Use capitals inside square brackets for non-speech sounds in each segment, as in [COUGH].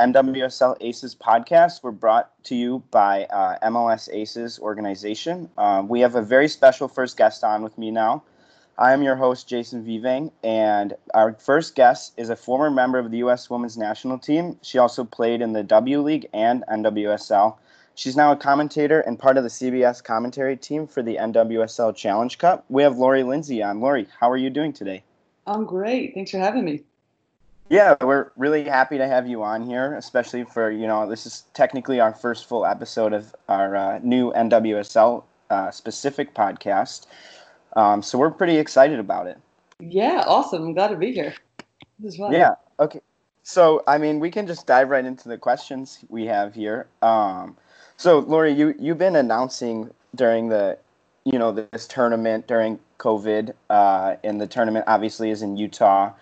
NWSL Aces podcast. We're brought to you by uh, MLS Aces organization. Um, we have a very special first guest on with me now. I am your host, Jason Vivang, and our first guest is a former member of the U.S. women's national team. She also played in the W League and NWSL. She's now a commentator and part of the CBS commentary team for the NWSL Challenge Cup. We have Lori Lindsay on. Lori, how are you doing today? I'm great. Thanks for having me. Yeah, we're really happy to have you on here, especially for, you know, this is technically our first full episode of our uh, new NWSL uh, specific podcast. Um, so we're pretty excited about it. Yeah, awesome. I'm glad to be here. This is fun. Yeah, okay. So, I mean, we can just dive right into the questions we have here. Um, so, Lori, you, you've been announcing during the, you know, this tournament during COVID, uh, and the tournament obviously is in Utah,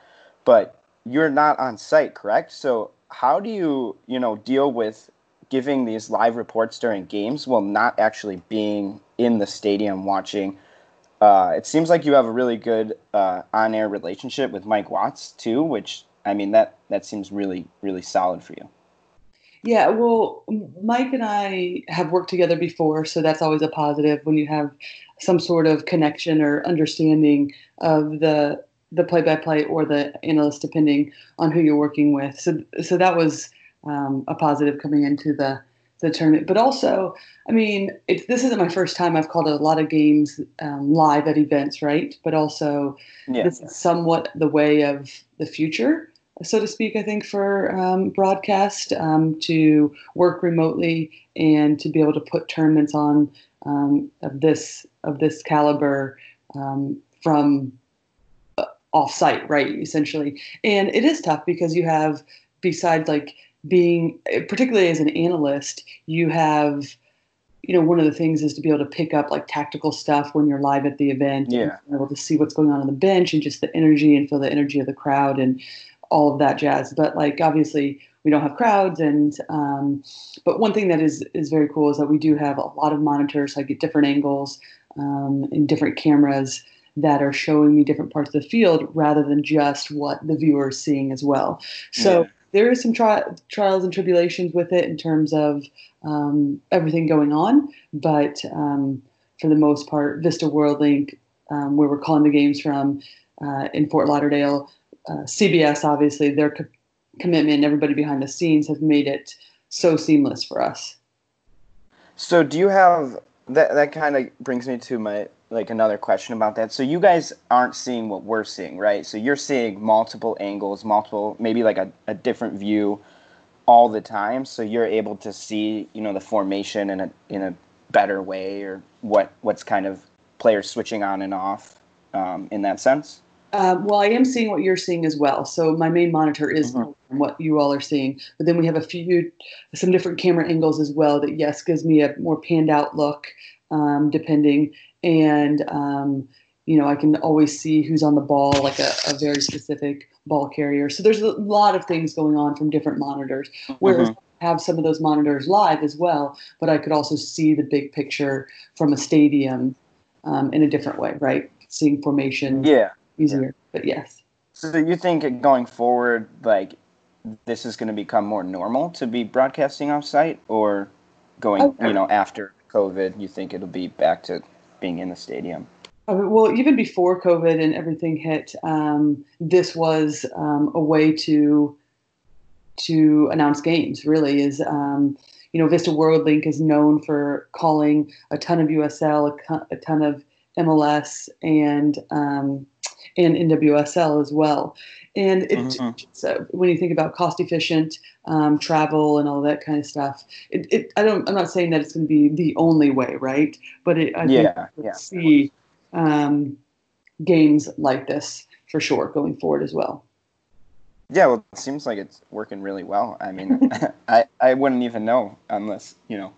but you're not on site, correct? So how do you, you know, deal with giving these live reports during games while not actually being in the stadium watching? Uh, it seems like you have a really good uh, on-air relationship with Mike Watts too, which I mean that that seems really really solid for you. Yeah, well, Mike and I have worked together before, so that's always a positive when you have some sort of connection or understanding of the the play-by-play or the analyst, depending on who you're working with. So, so that was um, a positive coming into the the tournament. But also, I mean, it's this isn't my first time. I've called a lot of games um, live at events, right? But also, yeah. this is somewhat the way of the future, so to speak. I think for um, broadcast um, to work remotely and to be able to put tournaments on um, of this of this caliber um, from off site, right? Essentially. And it is tough because you have, besides like being, particularly as an analyst, you have, you know, one of the things is to be able to pick up like tactical stuff when you're live at the event. Yeah. And able to see what's going on on the bench and just the energy and feel the energy of the crowd and all of that jazz. But like, obviously, we don't have crowds and um, but one thing that is is very cool is that we do have a lot of monitors so i get different angles um, and different cameras that are showing me different parts of the field rather than just what the viewer is seeing as well. So yeah. there is some tri- trials and tribulations with it in terms of um, everything going on, but um, for the most part, Vista WorldLink, um, where we're calling the games from uh, in Fort Lauderdale, uh, CBS, obviously, their co- commitment and everybody behind the scenes have made it so seamless for us. So, do you have that? That kind of brings me to my like another question about that. So you guys aren't seeing what we're seeing, right? So you're seeing multiple angles, multiple maybe like a, a different view all the time. So you're able to see, you know, the formation in a in a better way or what what's kind of players switching on and off um, in that sense. Uh, well, I am seeing what you're seeing as well. So my main monitor is mm-hmm. what you all are seeing, but then we have a few, some different camera angles as well. That yes gives me a more panned out look, um, depending and um, you know I can always see who's on the ball, like a, a, very specific ball carrier. So there's a lot of things going on from different monitors. Whereas mm-hmm. I have some of those monitors live as well, but I could also see the big picture from a stadium um, in a different way, right? Seeing formation, yeah, easier. Yeah. But yes. So you think going forward, like this is going to become more normal to be broadcasting off site, or going, okay. you know, after COVID, you think it'll be back to being in the stadium? Uh, well, even before COVID and everything hit, um, this was um, a way to to announce games. Really, is um, you know Vista World Link is known for calling a ton of USL, a, ton of MLS, and um, and NWSL as well. And it, mm-hmm. so when you think about cost efficient um, travel and all that kind of stuff, it, it, I don't. I'm not saying that it's going to be the only way, right? But it, I yeah, think yeah. see um, games like this for sure going forward as well. Yeah, well, it seems like it's working really well. I mean, [LAUGHS] I I wouldn't even know unless you know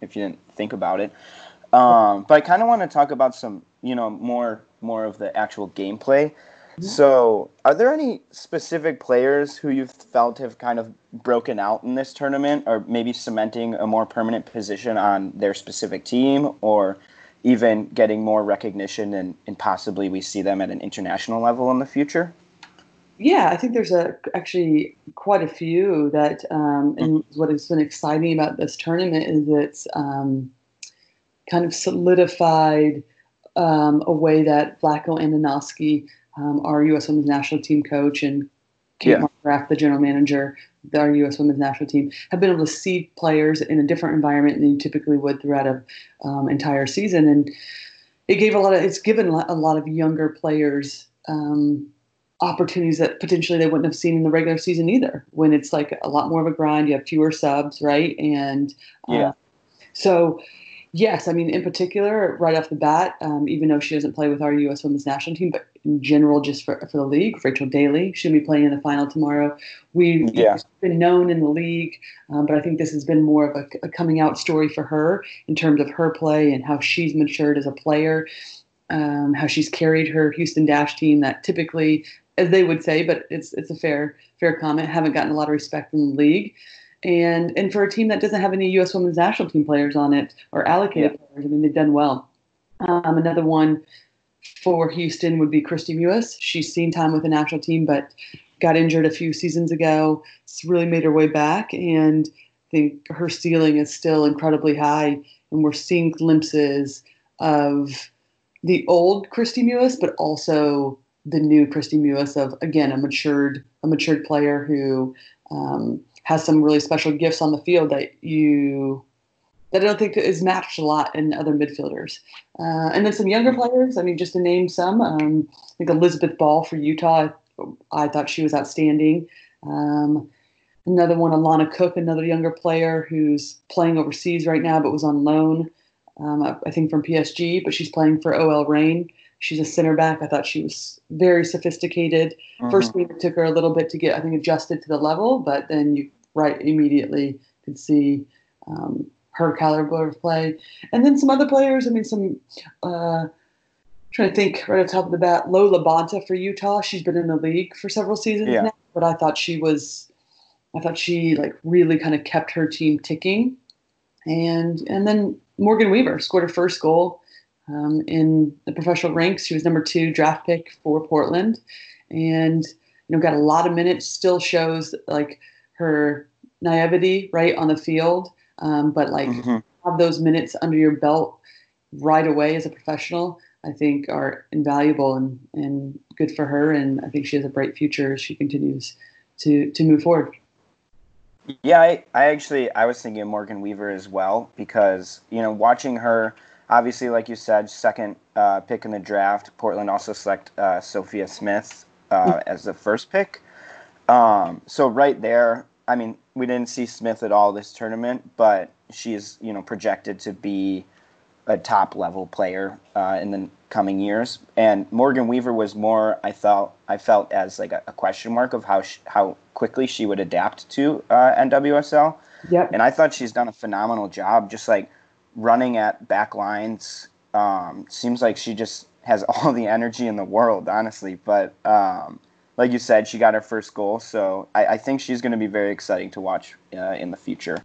if you didn't think about it. Um, but I kind of want to talk about some, you know, more more of the actual gameplay. So, are there any specific players who you've felt have kind of broken out in this tournament, or maybe cementing a more permanent position on their specific team, or even getting more recognition and, and possibly we see them at an international level in the future? Yeah, I think there's a actually quite a few that, um, and what has been exciting about this tournament is it's um, kind of solidified um, a way that Vlatko Andonovski, um, our U.S. Women's National Team coach, and Kate Yeah. Markgraf, the general manager, of our U.S. Women's National Team, have been able to see players in a different environment than you typically would throughout an um, entire season, and it gave a lot of it's given a lot- a lot of younger players um, opportunities that potentially they wouldn't have seen in the regular season either. When it's like a lot more of a grind, you have fewer subs, right? And uh, Yeah. so yes, I mean in particular, right off the bat, um, even though she doesn't play with our U.S. Women's National Team, but in general, just for, for the league, Rachel Daly, she'll be playing in the final tomorrow. We Yeah. been known in the league, um, but I think this has been more of a, a coming out story for her in terms of her play and how she's matured as a player, um, how she's carried her Houston Dash team that typically, as they would say, but it's it's a fair fair comment, haven't gotten a lot of respect in the league. And and for a team that doesn't have any U.S. Women's National Team players on it or allocated players, I mean they've done well. Um, another one for Houston would be Kristie Mewis. She's seen time with the national team, but got injured a few seasons ago. It's really made her way back, and I think her ceiling is still incredibly high. And we're seeing glimpses of the old Kristie Mewis, but also the new Kristie Mewis of again a matured a matured player who um, has some really special gifts on the field that you that I don't think is matched a lot in other midfielders. Uh, and then some younger players. I mean, just to name some, um, I think Elizabeth Ball for Utah. I thought she was outstanding. Um, another one, Alana Cook, another younger player who's playing overseas right now, but was on loan. Um, I, I think from PSG, but she's playing for OL Reign. She's a center back. I thought she was very sophisticated. Mhm. First week it took her a little bit to get, I think, adjusted to the level, but then you right immediately could see her caliber of play. And then some other players. I mean, some. Uh, trying to think right off the top of the bat, Lo LaBonta for Utah. She's been in the league for several seasons Yeah. now, but I thought she was, I thought she like really kind of kept her team ticking. And and then Morgan Weaver scored her first goal um, in the professional ranks. She was number two draft pick for Portland, and you know got a lot of minutes. Still shows like her naivety right on the field, um, but like Mhm. have those minutes under your belt right away as a professional, I think are invaluable and, and good for her. And I think she has a bright future as she continues to, to move forward. Yeah, I, I actually I was thinking of Morgan Weaver as well because you know watching her, obviously like you said, second uh, pick in the draft. Portland also select uh, Sophia Smith uh, as the first pick. Um, so right there, I mean, we didn't see Smith at all this tournament, but she's you know projected to be a top level player uh, in the coming years. And Morgan Weaver was more, I felt, I felt as like a, a question mark of how sh- how quickly she would adapt to uh, NWSL. Yep. And I thought she's done a phenomenal job, just like running at back lines. Um, seems like she just has [LAUGHS] all the energy in the world, honestly. But um, like you said, she got her first goal, so I, I think she's going to be very exciting to watch uh, in the future.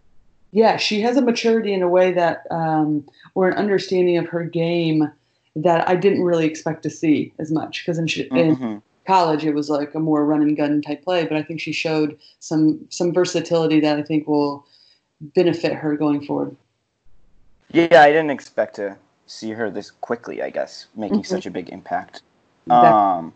Yeah, she has a maturity in a way that, um, or an understanding of her game that I didn't really expect to see as much. Because in, she, in Mhm. college, it was like a more run and gun type play, but I think she showed some some versatility that I think will benefit her going forward. Yeah, I didn't expect to see her this quickly. I guess making Mhm. such a big impact. Exactly. Um,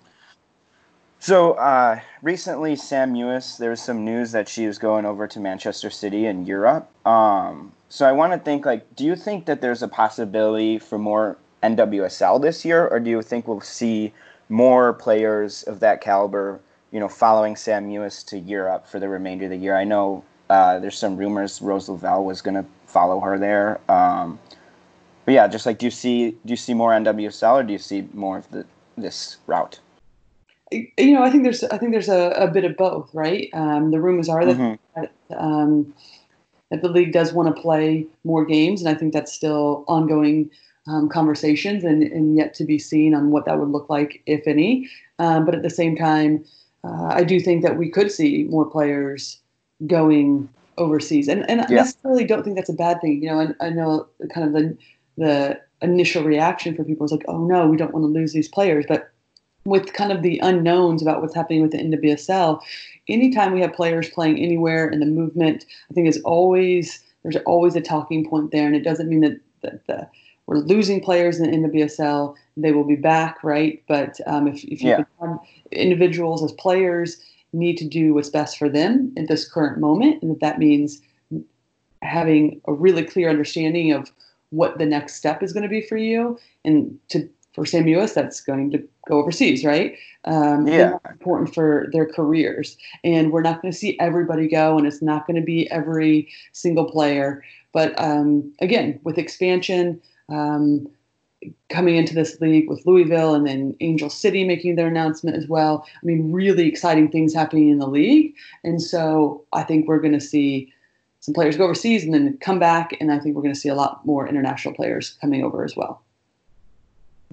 so uh, recently, Sam Mewis, there was some news that she was going over to Manchester City in Europe. Um, so I want to think like, do you think that there's a possibility for more NWSL this year, or do you think we'll see more players of that caliber, you know, following Sam Mewis to Europe for the remainder of the year? I know uh, there's some rumors Rose Lavelle was going to follow her there. Um, but yeah, just like, do you see do you see more NWSL, or do you see more of the this route? You know, I think there's I think there's a, a bit of both, right? Um, the rumors are that Mhm. um, that the league does want to play more games, and I think that's still ongoing um, conversations and, and yet to be seen on what that would look like, if any. Um, but at the same time, uh, I do think that we could see more players going overseas, and and I necessarily don't think that's a bad thing. You know, and I know kind of the the initial reaction for people is like, oh no, we don't want to lose these players, but with kind of the unknowns about what's happening with the NWSL, anytime we have players playing anywhere in the movement, I think is always there's always a talking point there, and it doesn't mean that, that the, we're losing players in the NWSL. They will be back, right? But um, if, if you Yeah. have individuals as players need to do what's best for them in this current moment, and if that means having a really clear understanding of what the next step is going to be for you, and to for Sam Mewis, that's going to go overseas, right? Um, Yeah. important for their careers, and we're not going to see everybody go, and it's not going to be every single player. But um, again, with expansion. Um, coming into this league with Louisville and then Angel City making their announcement as well. I mean, really exciting things happening in the league. And so I think we're going to see some players go overseas and then come back. And I think we're going to see a lot more international players coming over as well.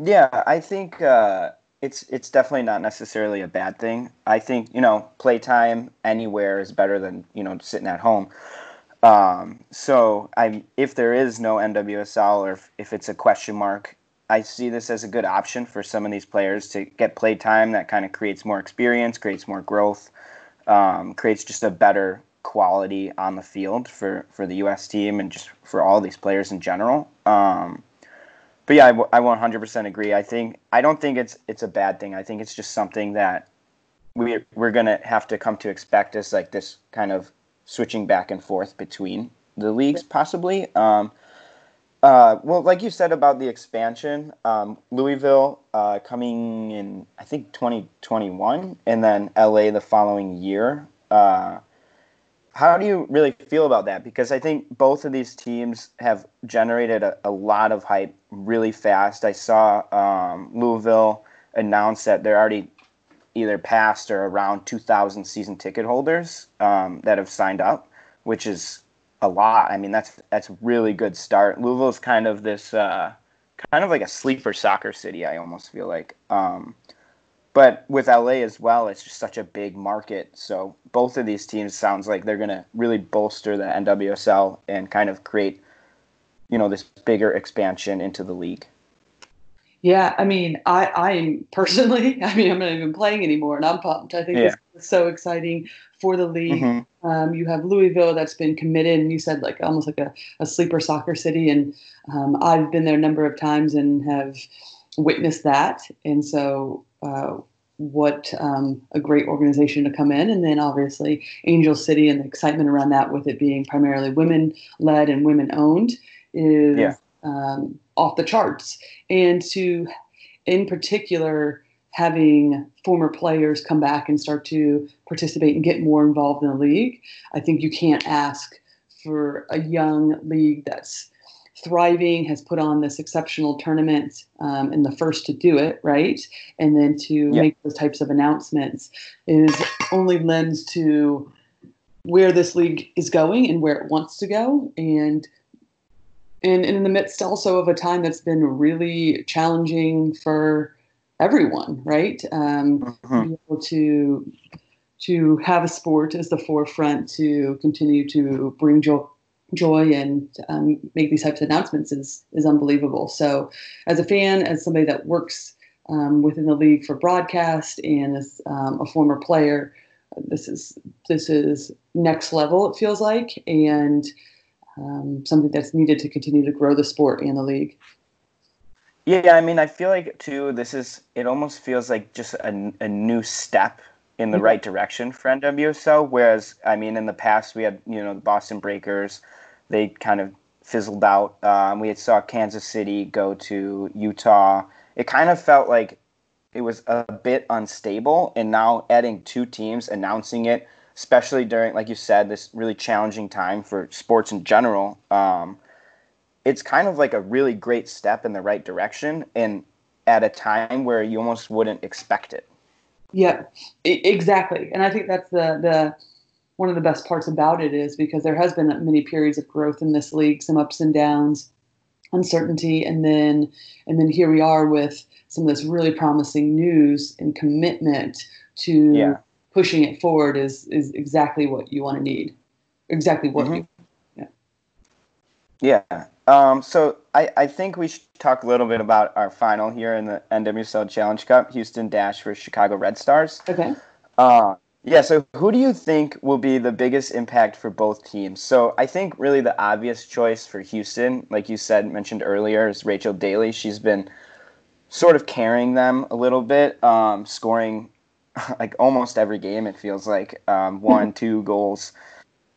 Yeah, I think uh, it's it's definitely not necessarily a bad thing. I think you know playtime anywhere is better than you know sitting at home. Um, so I if there is no NWSL or if, if it's a question mark, I see this as a good option for some of these players to get playtime. That kind of creates more experience, creates more growth, um, creates just a better quality on the field for for the U.S. team and just for all these players in general. Um, but yeah, I, I 100% agree. I think I don't think it's it's a bad thing. I think it's just something that we we're gonna have to come to expect as like this kind of switching back and forth between the leagues, possibly. Um, uh, well, like you said about the expansion, um, Louisville uh, coming in, I think 2021, and then LA the following year. Uh, how do you really feel about that? Because I think both of these teams have generated a, a lot of hype really fast. I saw um, Louisville announce that they're already either past or around 2,000 season ticket holders um, that have signed up, which is a lot. I mean, that's that's a really good start. Louisville's kind of this uh, kind of like a sleeper soccer city. I almost feel like. Um, but with LA as well, it's just such a big market. So both of these teams sounds like they're going to really bolster the NWSL and kind of create, you know, this bigger expansion into the league. Yeah, I mean, I, I personally, [LAUGHS] I mean, I'm not even playing anymore, and I'm pumped. I think Yeah. is so exciting for the league. Mhm. Um, you have Louisville that's been committed, and you said like almost like a, a sleeper soccer city, and um, I've been there a number of times and have witnessed that. And so, uh, what um, a great organization to come in, and then obviously Angel City and the excitement around that, with it being primarily women led and women owned, is Yeah. um, off the charts. And to, in particular, having former players come back and start to participate and get more involved in the league, I think you can't ask for a young league that's thriving, has put on this exceptional tournament, um, and the first to do it, right? And then to Yeah. make those types of announcements is only lends to where this league is going and where it wants to go. And and, and in the midst also of a time that's been really challenging for everyone, right? Um, Mhm. be able to to have a sport as the forefront to continue to bring joy, joy and um, make these types of announcements is is unbelievable. So, as a fan, as somebody that works um, within the league for broadcast and as um, a former player, this is this is next level. It feels like and. Um, something that's needed to continue to grow the sport and the league. Yeah, I mean, I feel like too. This is it. Almost feels like just a, a new step in the Mhm. right direction for NWSL. Whereas, I mean, in the past we had you know the Boston Breakers, they kind of fizzled out. Um, we had saw Kansas City go to Utah. It kind of felt like it was a bit unstable, and now adding two teams, announcing it, especially during, like you said, this really challenging time for sports in general. Um, it's kind of like a really great step in the right direction and at a time where you almost wouldn't expect it. Yeah, exactly. And I think that's the the one of the best parts about it is because there has been many periods of growth in this league, some ups and downs, uncertainty, and then and then here we are with some of this really promising news and commitment to Yeah. pushing it forward is is exactly what you want to need. Exactly what Mhm. you Yeah. Yeah. Um, so I, I think we should talk a little bit about our final here in the NWSL Challenge Cup, Houston Dash versus Chicago Red Stars. Okay. Uh, yeah, so who do you think will be the biggest impact for both teams? So I think really the obvious choice for Houston, like you said, mentioned earlier, is Rachel Daly. She's been sort of carrying them a little bit, um, scoring [LAUGHS] like almost every game, it feels like um, one, two goals.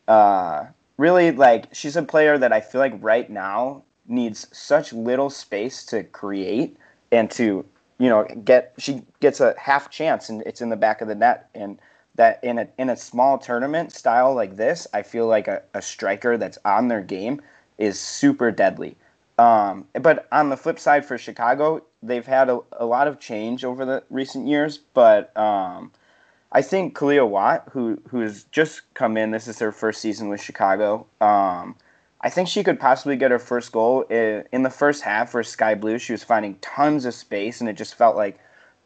Uh, really, like, she's a player that I feel like right now needs such little space to create and to, you know, get, she gets a half chance and it's in the back of the net. And, that in a in a small tournament style like this, I feel like a, a striker that's on their game is super deadly. Um, but on the flip side for Chicago, they've had a, a lot of change over the recent years. But um, I think Kealia Watt, who who's just come in, this is her first season with Chicago. Um, I think she could possibly get her first goal in the first half for Sky Blue. She was finding tons of space, and it just felt like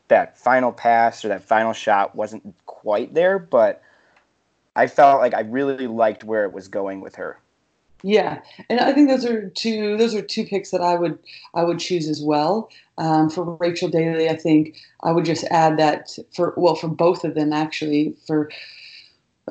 that final pass or that final shot wasn't quite there, but I felt like I really liked where it was going with her. Yeah, and I think those are two those are two picks that I would I would choose as well. Um, for Rachel Daly, I think I would just add that for well for both of them actually for.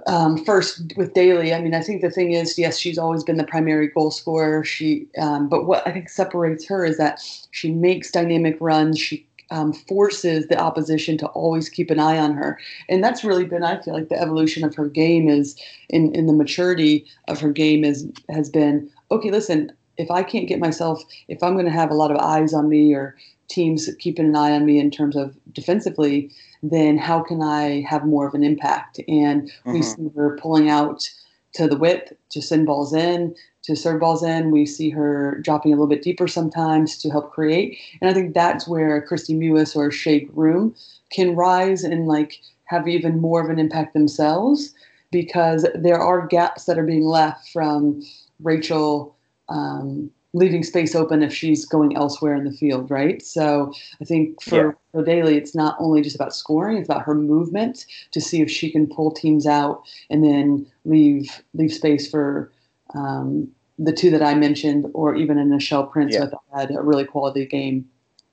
Um, first with Daly, I mean, I think the thing is, yes, she's always been the primary goal scorer. She, um, but what I think separates her is that she makes dynamic runs. She um, forces the opposition to always keep an eye on her. And that's really been, I feel like, the evolution of her game is in, in the maturity of her game is has been okay. Listen, if I can't get myself, if I'm going to have a lot of eyes on me or teams keeping an eye on me in terms of defensively, then how can I have more of an impact? And mm-hmm. we see her pulling out to the width to send balls in, to serve balls in. We see her dropping a little bit deeper sometimes to help create. And I think that's where Kristie Mewis or Shea Groom can rise and like have even more of an impact themselves because there are gaps that are being left from Rachel um, leaving space open if she's going elsewhere in the field, right? So I think for, yeah. for Daly, it's not only just about scoring; it's about her movement to see if she can pull teams out and then leave leave space for um, the two that I mentioned, or even in Nichelle Prince, yeah. had a really quality game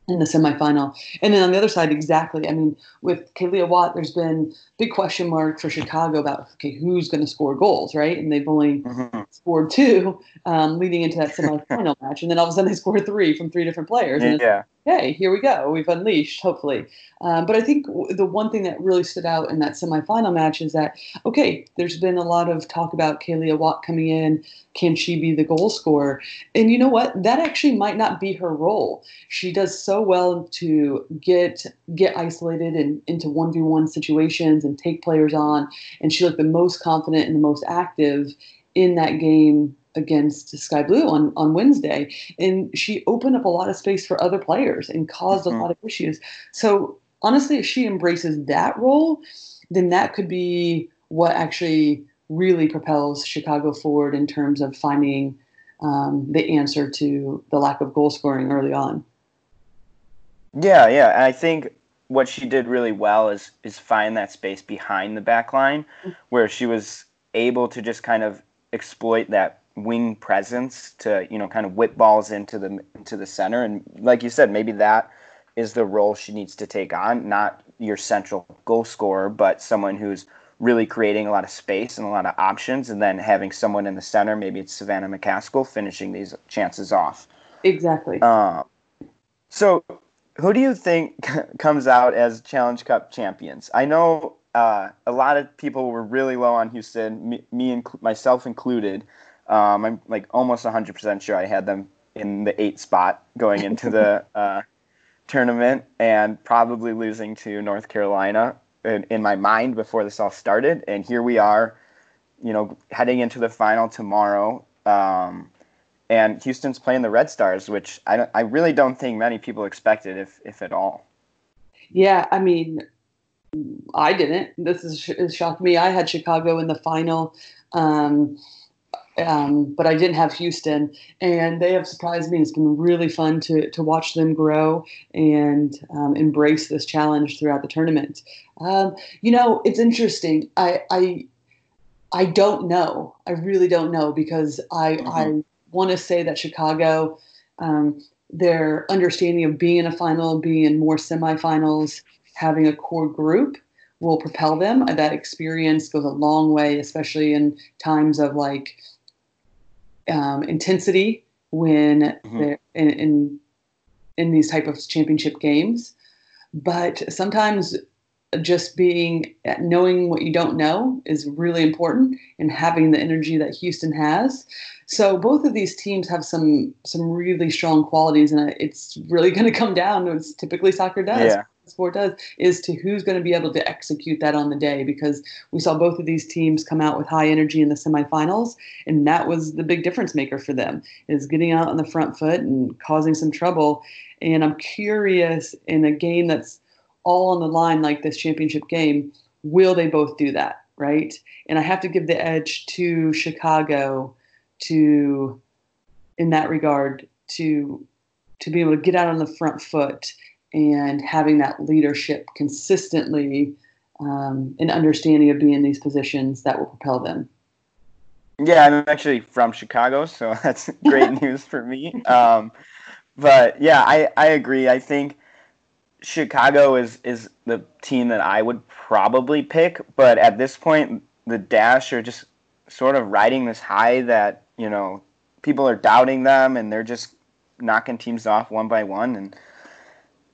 in the semifinal. And then on the other side, exactly. I mean, with Kealia Watt, there's been big question mark for Chicago about okay, who's going to score goals, right? And they've only mm-hmm. scored two um, leading into that semifinal [LAUGHS] match, and then all of a sudden they score three from three different players. And yeah. Hey, here we go. We've unleashed, hopefully. Um, but I think the one thing that really stood out in that semifinal match is that, okay, there's been a lot of talk about Kealia Watt coming in. Can she be the goal scorer? And you know what? That actually might not be her role. She does so well to get get isolated and into 1v1 situations and take players on. And she looked the most confident and the most active in that game against Sky Blue on, on Wednesday. And she opened up a lot of space for other players and caused mm-hmm. a lot of issues. So honestly, if she embraces that role, then that could be what actually really propels Chicago forward in terms of finding um, the answer to the lack of goal scoring early on. Yeah, yeah. And I think what she did really well is is find that space behind the back line mm-hmm. where she was able to just kind of exploit that wing presence to you know kind of whip balls into the into the center. And like you said maybe that is the role she needs to take on not your central goal scorer but someone who's really creating a lot of space and a lot of options. And then having someone in the center maybe it's Savannah McCaskill finishing these chances off. Exactly. Uh, so who do you think [LAUGHS] comes out as challenge cup champions? I know uh, a lot of people were really low on Houston, me, me inc- myself included. Um, I'm like almost 100% sure I had them in the eight spot going into the [LAUGHS] uh, tournament and probably losing to North Carolina in, in, my mind before this all started. And here we are, you know, heading into the final tomorrow. Um, and Houston's playing the Red Stars, which I, I really don't think many people expected, if, if at all. Yeah, I mean, I didn't. This is shocked me. I had Chicago in the final. Um, um, but I didn't have Houston, and they have surprised me. It's been really fun to to watch them grow and um, embrace this challenge throughout the tournament. Um, you know, it's interesting. I, I I don't know. I really don't know because I mm-hmm. I want to say that Chicago, um, their understanding of being in a final, being in more semifinals, having a core group will propel them. That experience goes a long way, especially in times of like um, intensity when mm-hmm. they're in, in in these type of championship games. But sometimes just being knowing what you don't know is really important and having the energy that Houston has. So both of these teams have some some really strong qualities, and it's really [LAUGHS] going to come down. As typically soccer does. Yeah. Sport does is to who's going to be able to execute that on the day because we saw both of these teams come out with high energy in the semifinals, and that was the big difference maker for them is getting out on the front foot and causing some trouble. And I'm curious in a game that's all on the line like this championship game, will they both do that? Right. And I have to give the edge to Chicago to, in that regard, to to be able to get out on the front foot and having that leadership consistently um, and understanding of being in these positions that will propel them. Yeah, I'm actually from Chicago, so [LAUGHS] that's great [LAUGHS] news for me. Um, but yeah, I, I agree. I think Chicago is is the team that I would probably pick, but at this point, the Dash are just sort of riding this high that you know people are doubting them, and they're just knocking teams off one by one, and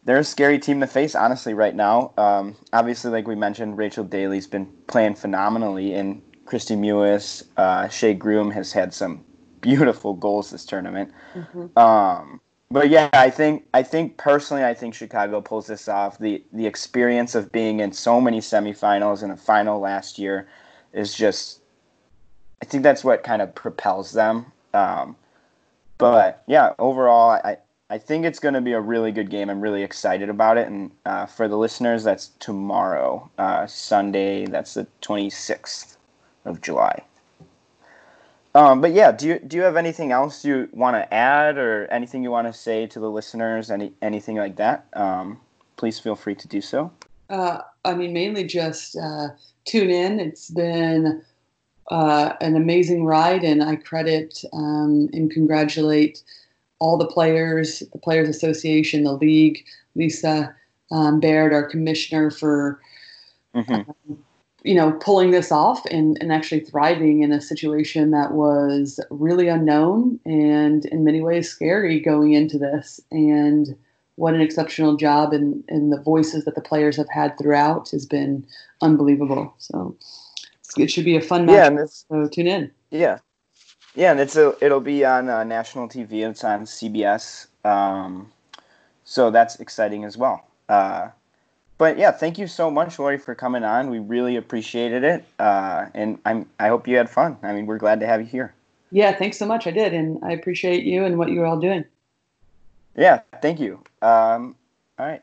they're a scary team to face, honestly, right now. Um, obviously, like we mentioned, Rachel Daly's been playing phenomenally, and Kristie Mewis, uh, Shea Groom has had some beautiful goals this tournament. Mm-hmm. Um, but yeah, I think I think personally, I think Chicago pulls this off. the The experience of being in so many semifinals and a final last year is just, I think that's what kind of propels them. Um, but yeah, overall, I I think it's going to be a really good game. I'm really excited about it. And uh, for the listeners, that's tomorrow, uh, Sunday. That's the 26th of July. Um, but yeah, do you do you have anything else you want to add or anything you want to say to the listeners? Any anything like that? Um, please feel free to do so. Uh, I mean, mainly just uh, tune in. It's been uh, an amazing ride, and I credit um, and congratulate all the players, the Players Association, the league, Lisa um, Baird, our commissioner, for. Mm-hmm. Um, you know, pulling this off and, and actually thriving in a situation that was really unknown and in many ways scary going into this. And what an exceptional job and, and the voices that the players have had throughout has been unbelievable. So it should be a fun match. Yeah, and so tune in. Yeah. Yeah, and it's a, it'll be on uh, national TV. It's on CBS. Um, so that's exciting as well. Uh, but yeah, thank you so much, Lori, for coming on. We really appreciated it, uh, and I'm I hope you had fun. I mean, we're glad to have you here. Yeah, thanks so much. I did, and I appreciate you and what you're all doing. Yeah, thank you. Um, all right.